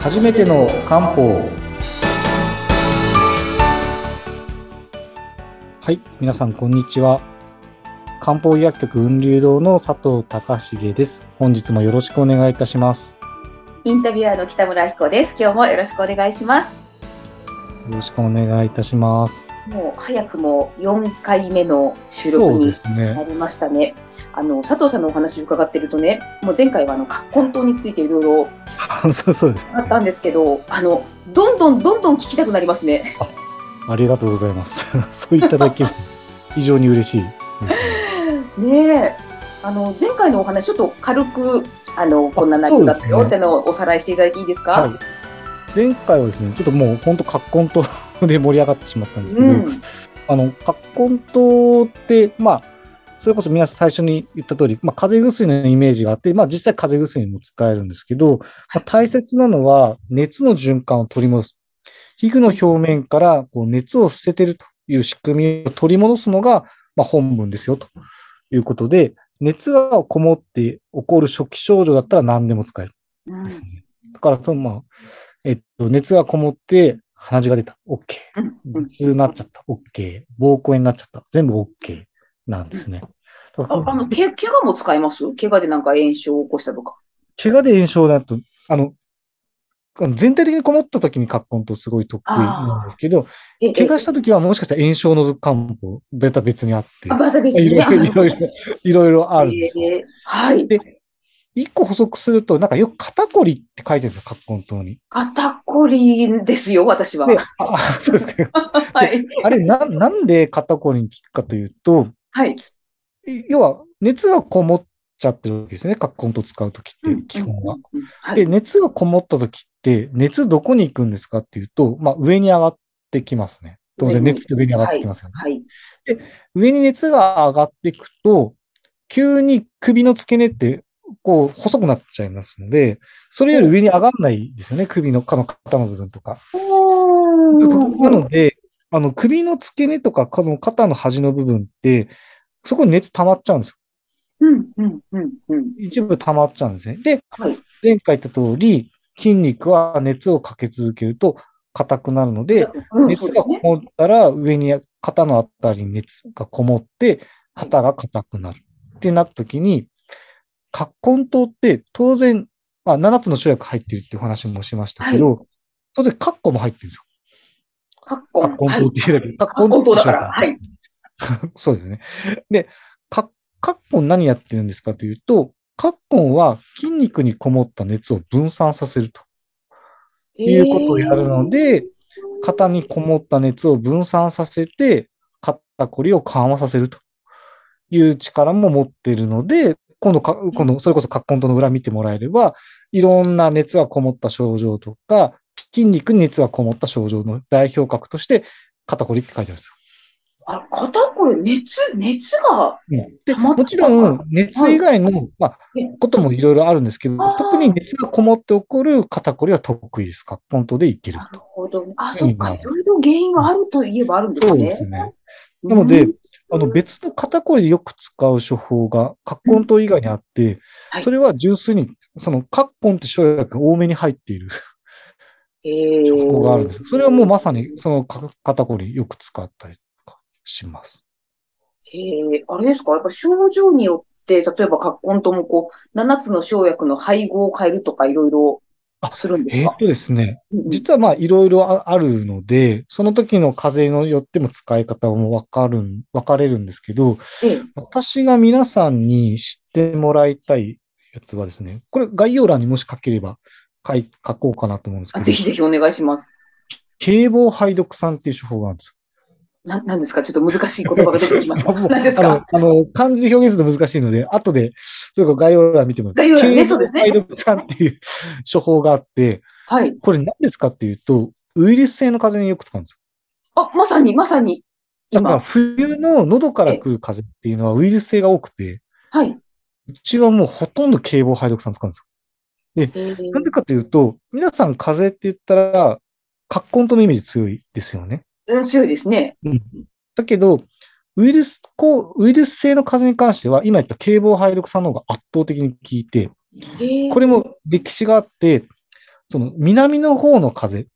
初めての漢方。はい皆さんこんにちは。漢方医薬局雲流堂の佐藤隆重です。本日もよろしくお願いいたします。インタビュアーの北村彦です。今日もよろしくお願いします。よろしくお願いいたしますもう早くも4回目の収録になりましたね。あの佐藤さんのお話を伺ってるとね、もう前回はあの葛根湯についていろいろ あったんですけど、あのどんどんどんどん聞きたくなりますね。ありがとうございます そういただけると 非常に嬉しいですねねえ、あの前回のお話ちょっと軽くあのこんな内容だったよってのをおさらいしていただいていいですか？はい前回はですねちょっともう本当葛根湯で盛り上がってしまったんですけど、うん、あの、葛根湯って、まあ、それこそ皆さん最初に言った通り、まあ、風邪薬のイメージがあって、まあ、実際風邪薬にも使えるんですけど、まあ、大切なのは熱の循環を取り戻す。皮膚の表面からこう熱を捨ててるという仕組みを取り戻すのが、まあ、本文ですよということで、熱がこもって起こる初期症状だったら何でも使えるうんんですね。だから、その、まあ、えっと、熱がこもって鼻血が出た。OK。うん頭痛になっちゃった。OK。膀胱炎になっちゃった。全部 OK なんですね。ああのけ怪我も使います？怪我でなんか炎症を起こしたとか。怪我で炎症だと、あの、全体的にこもった時に葛根とすごい得意なんですけど、え怪我した時はもしかしたら炎症の漢方、ベタ別にあって、あバザベスいね。ろいろ、いろいろ、いろいろあるんですよ。えーはい。で、一個補足すると、なんかよく肩こりって書いてるんですよ、葛根湯に。肩こりですよ、私は。で、あ、あそうですか。はい。あれ、な、なんで肩こりに効くかというと、はい。要は、熱がこもっちゃってるわけですね。葛根と使うときって、基本は。で、い。熱がこもったときって、熱どこに行くんですかっていうと、まあ、上に上がってきますね。当然、熱って上に上がってきますよね。はい。上に熱が上がっていくと、急に首の付け根って、こう、細くなっちゃいますので、それより上に上がんないですよね。首の、かの肩の部分とか。なので、あの、首の付け根とか、この肩の端の部分って、そこに熱溜まっちゃうんですよ。うん、うん、うん、うん。一部溜まっちゃうんですね。で、はい。前回言った通り、筋肉は熱をかけ続けると硬くなるので、うん、熱。がこもったら上に肩のあたりに熱がこもって、肩が硬くなる。ってなった時に、葛根湯って当然、まあ、7つの生薬入ってるっていう話もしましたけど、当然、カッコも入ってるんですよ。カッコン。葛根湯っていうだけで。カッコン糖だから。はい。そうですね。で、か、カッコン何やってるんですかというと、カッコンは筋肉にこもった熱を分散させるということをやるので、肩にこもった熱を分散させて、肩こりを緩和させるという力も持っているので、今度か、今度、それこそ葛根湯の裏見てもらえれば、いろんな熱がこもった症状とか、筋肉に熱がこもった症状の代表格として、肩こりって書いてあるんですよ。あ、肩こり、熱、熱が、で、もちろん、熱以外の、まあ、こともいろいろあるんですけど特に熱がこもって起こる肩こりは得意です。葛根湯でいけるなると。ほど。あ、そっか。いろいろ原因があるといえばあるんですそうね。ですね。なのでうん、あの、別の肩こりでよく使う処方が、葛根湯以外にあってはい、それは純粋に、その、葛根って生薬が多めに入っているえ処方があるんですよ。それはもうまさに。に、そのか肩こりよく使ったりとかします。へえ、あれですか？やっぱ症状によって、例えば、葛根ともこう、7つの生薬の配合を変えるとか、いろいろするんですか？えーっとですね、実はまあいろいろああるので、その時の風邪によっても使い方もわかるん、分かれるんですけど、ええ。私が皆さんに知ってもらいたいやつはですね、これ概要欄にもし書ければ書い書こうかなと思うんですけど、あぜひぜひお願いします。警棒排毒酸っていう処方があるんですな、なんですか？ちょっと難しい言葉が出てきました。よ。何ですあのか、あの、漢字で表現すると難しいので、後で、それから概要欄見てもら概要欄ね警そうですね棒排毒酸っていう 処方があって、はい。これ何ですかっていうと、ウイルス性の風邪によく使うんですよあ、まさに、まさに、だから今。冬の喉から来る風邪っていうのはウイルス性が多くて、はい。うちはもうほとんど警棒排毒酸使うんですよ。えーなぜかというと、皆さん風邪って言ったら、葛根とのイメージ強いですよね。うん、強いですね。だけど、ウイルス、こう、ウイルス性の風邪に関しては、今言った警棒排毒酸の方が圧倒的に効いて、これも歴史があって、その南の方の風、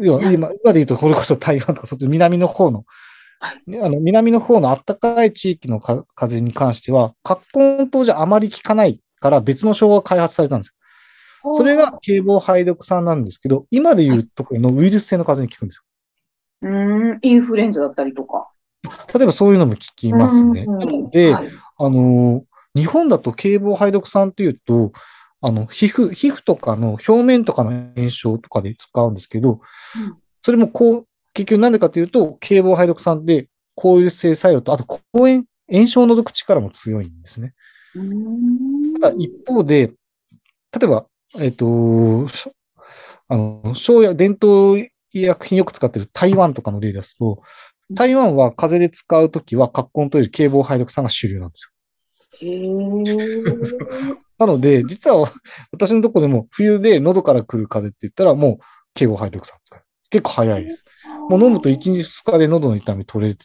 要ははい。今、今で言うと、それこそ台湾とか、そっち南の方の、あの南の方の暖かい地域のか風に関しては、葛根湯じゃあまり効かないから別の称号が開発されたんです。よ。それが警棒排毒酸なんですけど、今で言うところのウイルス性の風邪に効くんですうーん、インフルエンザだったりとか。よ。例えばそういうのも効きますね。うんなので、はいあの、日本だと警棒排毒酸というと、あの、皮膚、皮膚とかの表面とかの炎症とかで使うんですけど、うんそれもこう、結局なんでかというと、警棒排毒酸で抗ウイルス性作用と、あと抗炎、炎症を除く力も強いんですね。ただ一方で、例えば、えっ、と、しょあの、生薬、伝統医薬品よく使っている台湾とかの例ですと、台湾は風邪で使うときは、葛根というより警棒排毒酸が主流なんですよ。なので、実は私のところでも冬で喉から来る風邪って言ったらもう警棒排毒酸使う。結構早いです。もう飲むと1日2日で喉の痛み取れる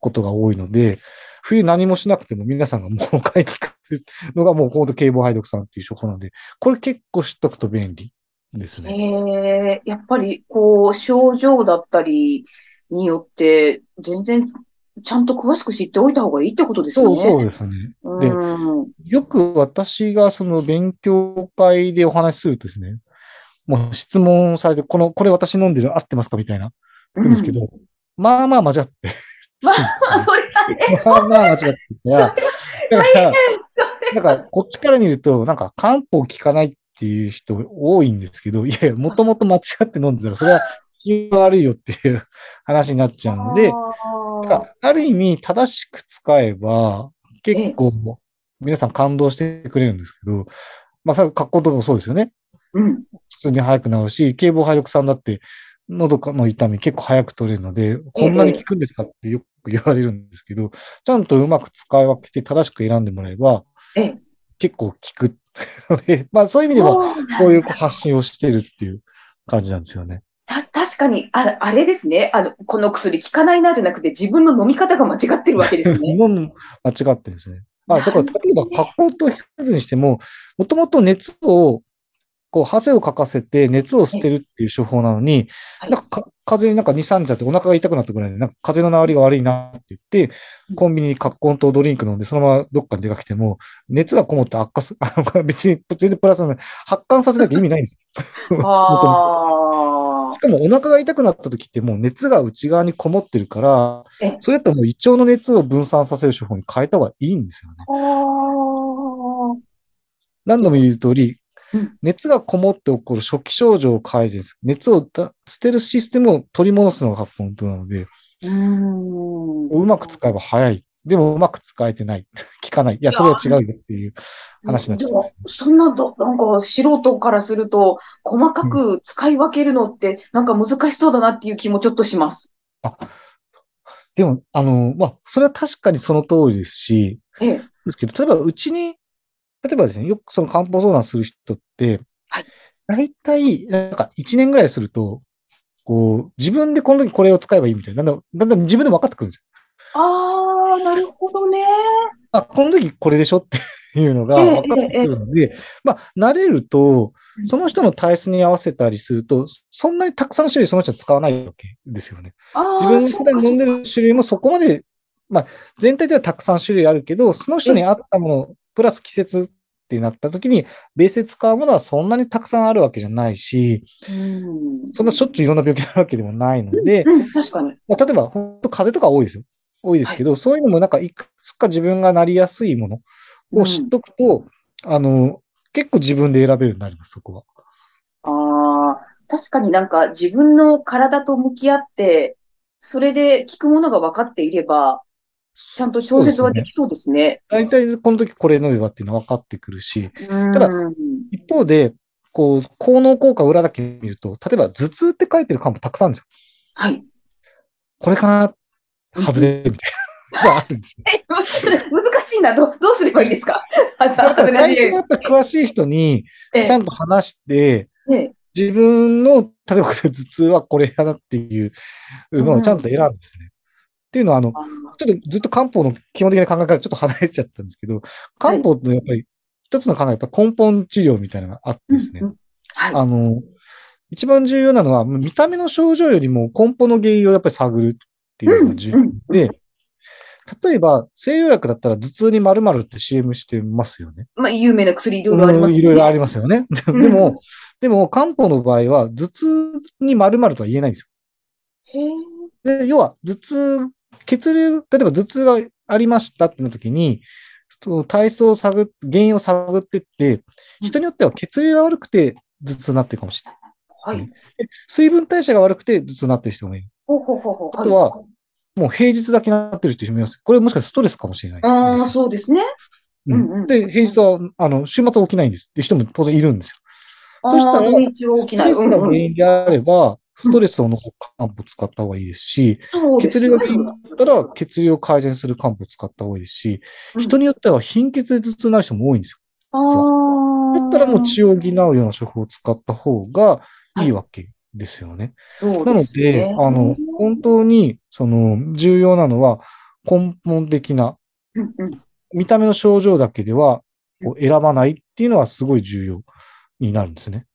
ことが多いので、冬何もしなくても皆さんがもう帰ってくるのがもうほんと警棒排毒酸っていう処方なんで、これ結構知っとくと便利ですね。えー、やっぱり、こう、症状だったりによって、全然、ちゃんと詳しく知っておいた方がいいってことですね。そうそうですね。でうん。よく私がその勉強会でお話しするとですね、もう質問されて、この、これ私飲んでる合ってますかみたいな、んですけど、まあまあ間違って。まあ、それはね、まあまあ間違ってだから、だからこっちから見ると、なんか漢方効かないっていう人多いんですけど、いやいや、もともと間違って飲んでたら、それは気が悪いよっていう話になっちゃうので、だからある意味正しく使えば、結構皆さん感動してくれるんですけど、まあ、さ、格好とかもそうですよね。うん。普通に早くなるし、警棒排毒酸だって、喉の痛み結構早く取れるので、こんなに効くんですかってよく言われるんですけど、ちゃんとうまく使い分けて正しく選んでもらえば、ええ結構効くので、まあそういう意味では、そうなんだこういう発信をしてるっていう感じなんですよね。た、確かに、あ、あれですね。あの、この薬効かないなじゃなくて、自分の飲み方が間違ってるわけですね。間違ってるんですね。あ、だから、例えば、格好と皮膚にしても、もともと熱を、こう、汗をかかせて熱を捨てるっていう処方なのに、はいなんかか、風邪になんか2、3日経ってお腹が痛くなったぐらいで、なんか風邪の治りが悪いなって言ってうん、コンビニに葛根とドリンク飲んで、そのままどっかに出かけても、熱がこもって悪化す、あの、別に、全然プラスなので発汗させなきゃ意味ないんですよ。ああし。かもお腹が痛くなった時ってもう熱が内側にこもってるからえ、それだったらもう胃腸の熱を分散させる処方に変えた方がいいんですよね。何度も言う通りうん、熱がこもって起こる初期症状を改善する。熱をだ捨てるシステムを取り戻すのが本当なので、うまく使えば早い。でもうまく使えてない。効かない。いや、それは違うよっていう話になっですでも、そんなど、なんか素人からすると、細かく使い分けるのって、なんか難しそうだなっていう気もちょっとします。でも、あの、まあ、それは確かにその通りですし、ええ。ですけど、例えばうちに、例えばですね、よくその漢方相談する人って、はい大体、なんか1年ぐらいすると、こう、自分でこの時これを使えばいいみたいな、だんだん、だんだん自分で分かってくるんですよ。ああ、なるほどね。あ、この時これでしょって いうのがええ分かってくるので、まあ、慣れるとう、んその人の体質に合わせたりすると、そんなにたくさん種類その人は使わないわけですよね。ああ、自分が普段飲んでる。る種類もそこまで、まあ、全体ではたくさん種類あるけど、その人に合ったもの、プラス季節ってなった時に、ベースで使うものはそんなにたくさんあるわけじゃないし、うん。そんなしょっちゅういろんな病気になるわけでもないので、うん、確かに。まあ、例えば、本当風邪とか多いですよ。多いですけど、そういうのもなんかいくつか自分がなりやすいものを知っとくと、あの、結構自分で選べるようになります、そこは。ああ、確かになんか自分の体と向き合って、それで効くものが分かっていれば、ちゃんと調節はできそうですね。大体この時これ飲めばっていうのは分かってくるし、うん。ただ一方で、こう、効能効果裏だけ見ると、例えば頭痛って書いてる漢方たくさんあるんですよ。はい。これかな？外れみたいなあるんですよ。え、それ難しいな。ど、どうすればいいですか？最初はやっぱり詳しい人にえちゃんと話して、え、自分の、例えば頭痛はこれだなっていうのをちゃんと選んでですね。っていうのは、あの、あちょっとずっと漢方の基本的な考えからちょっと離れちゃったんですけど、漢方のやっぱり一つの考え、やっぱ根本治療みたいなのがあってですね。うんうんはい。あの、一番重要なのは、見た目の症状よりも根本の原因をやっぱり探るっていうのが重要うんうんで、例えば、西洋薬だったら頭痛に〇〇って CM してますよね。まあ、有名な薬いろいろありますよね。いろいろありますよね。うんでも、でも、漢方の場合は、頭痛に〇〇とは言えないんですよ。で要は、頭痛、血流、例えば頭痛がありましたってな時に、その体操を探っ、原因を探ってって、人によっては血流が悪くて頭痛になってるかもしれない。はい。で水分代謝が悪くて頭痛になってる人もいる。ほうほうほうほう。あとはもう平日だけになってる人もいます。これもしかしてストレスかもしれない。ああ、そうですね。うんうんうんで、平日は、あの、週末は起きないんですっていう人も当然いるんですよ。そしたらあー土日は起きない。ストレスが原因であれば、ストレスを残す漢方を使った方がいいですし、そうです血流が原因だったら血流を改善する漢方を使った方がいいですし、人によっては貧血で頭痛になる人も多いんですよ。だったらもう血を補うような処方を使った方がい。いわけですよね。そうなのですね。で、あの、本当に、その、重要なのは、根本的な、うんうん。見た目の症状だけでは、選ばないっていうのはすごい重要になるんですね。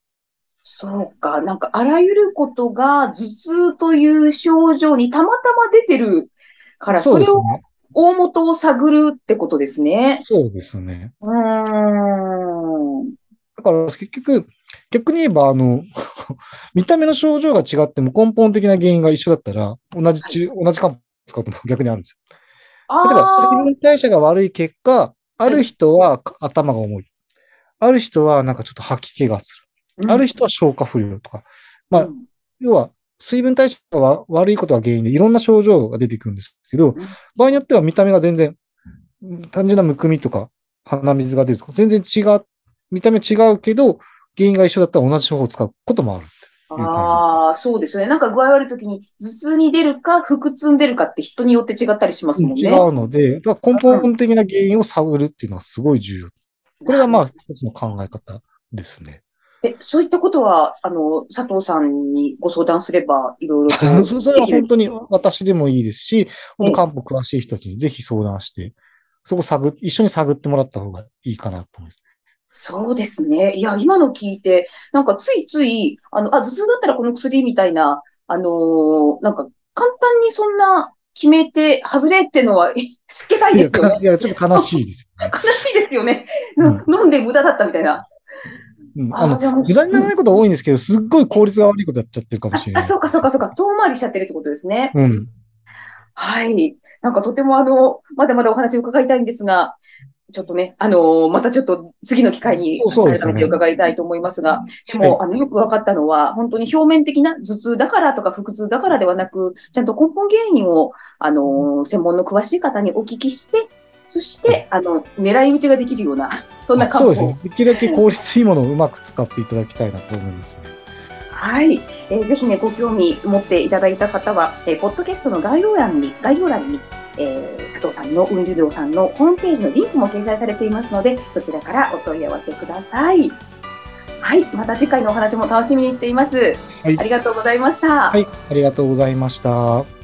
そうか。なんか、あらゆることが頭痛という症状にたまたま出てるから、それを。大元を探るってことですね。そうですね。うーん。だから結局、逆に言えば、あの、見た目の症状が違っても根本的な原因が一緒だったら、同じち、同じ漢方使っても 逆にあるんですよ。例えば、あ水分代謝が悪い結果、ある人は頭が重い。ある人はなんかちょっと吐き気がすあ、る。ある人は消化不良とか。まあうん要は、水分代謝がわ悪いことが原因でいろんな症状が出てくるんですけど、場合によっては見た目が全然、うん単純なむくみとか、鼻水が出るとか、全然違う、見た目違うけど、原因が一緒だったら同じ処方を使うこともある。ああ、そうですよね。なんか具合悪い時に頭痛に出るか、腹痛に出るかって人によって違ったりしますもん違ね。うので、だから根本的な原因を探るっていうのはすごい重要。これがまあ一つの考え方ですね。え、そういったことは、あの、佐藤さんにご相談すれば、いろいろとそ それは本当に私でもいいですし、本ええ当漢方詳しい人たちにぜひ相談して、そこ探っ、一緒に探ってもらった方がいいかなと思います。そうですね。いや、今の聞いて、なんかついつい、あの、あ、頭痛だったらこの薬みたいな、あのーなんか簡単にそんな決めて、外れってのは避けたいいや、ですよね。いやちょっと悲しいですよね。悲しいですよね。うん飲んで無駄だったみたいな。うん、ああの、無駄にならないことは多いんですけど、すっごい効率が悪いことやっちゃってるかもしれなあ、い。そうかそうかそうか。遠回りしちゃってるってことですね。うん。はい。なんかとてもあの、まだまだお話を伺いたいんですが、ちょっとね、あのーまたちょっと次の機会にそうそうですね改めて伺いたいと思いますが、ではいも、あの、よく分かったのは、本当に表面的な頭痛だからとか腹痛だからではなく、ちゃんと根本原因を、あのー専門の詳しい方にお聞きして、そして、あの、狙い撃ちができるような、そんな漢方そうですね。できるだけ効率いいものをうまく使っていただきたいなと思いますね。はい、えーぜひね、ご興味持っていただいた方は、えーポッドキャストの概要欄に、概要欄に、えー佐藤さんの雲流堂さんのホームページのリンクも掲載されていますので、そちらからお問い合わせください。はい、また次回のお話も楽しみにしています。はいありがとうございました。はい、ありがとうございました。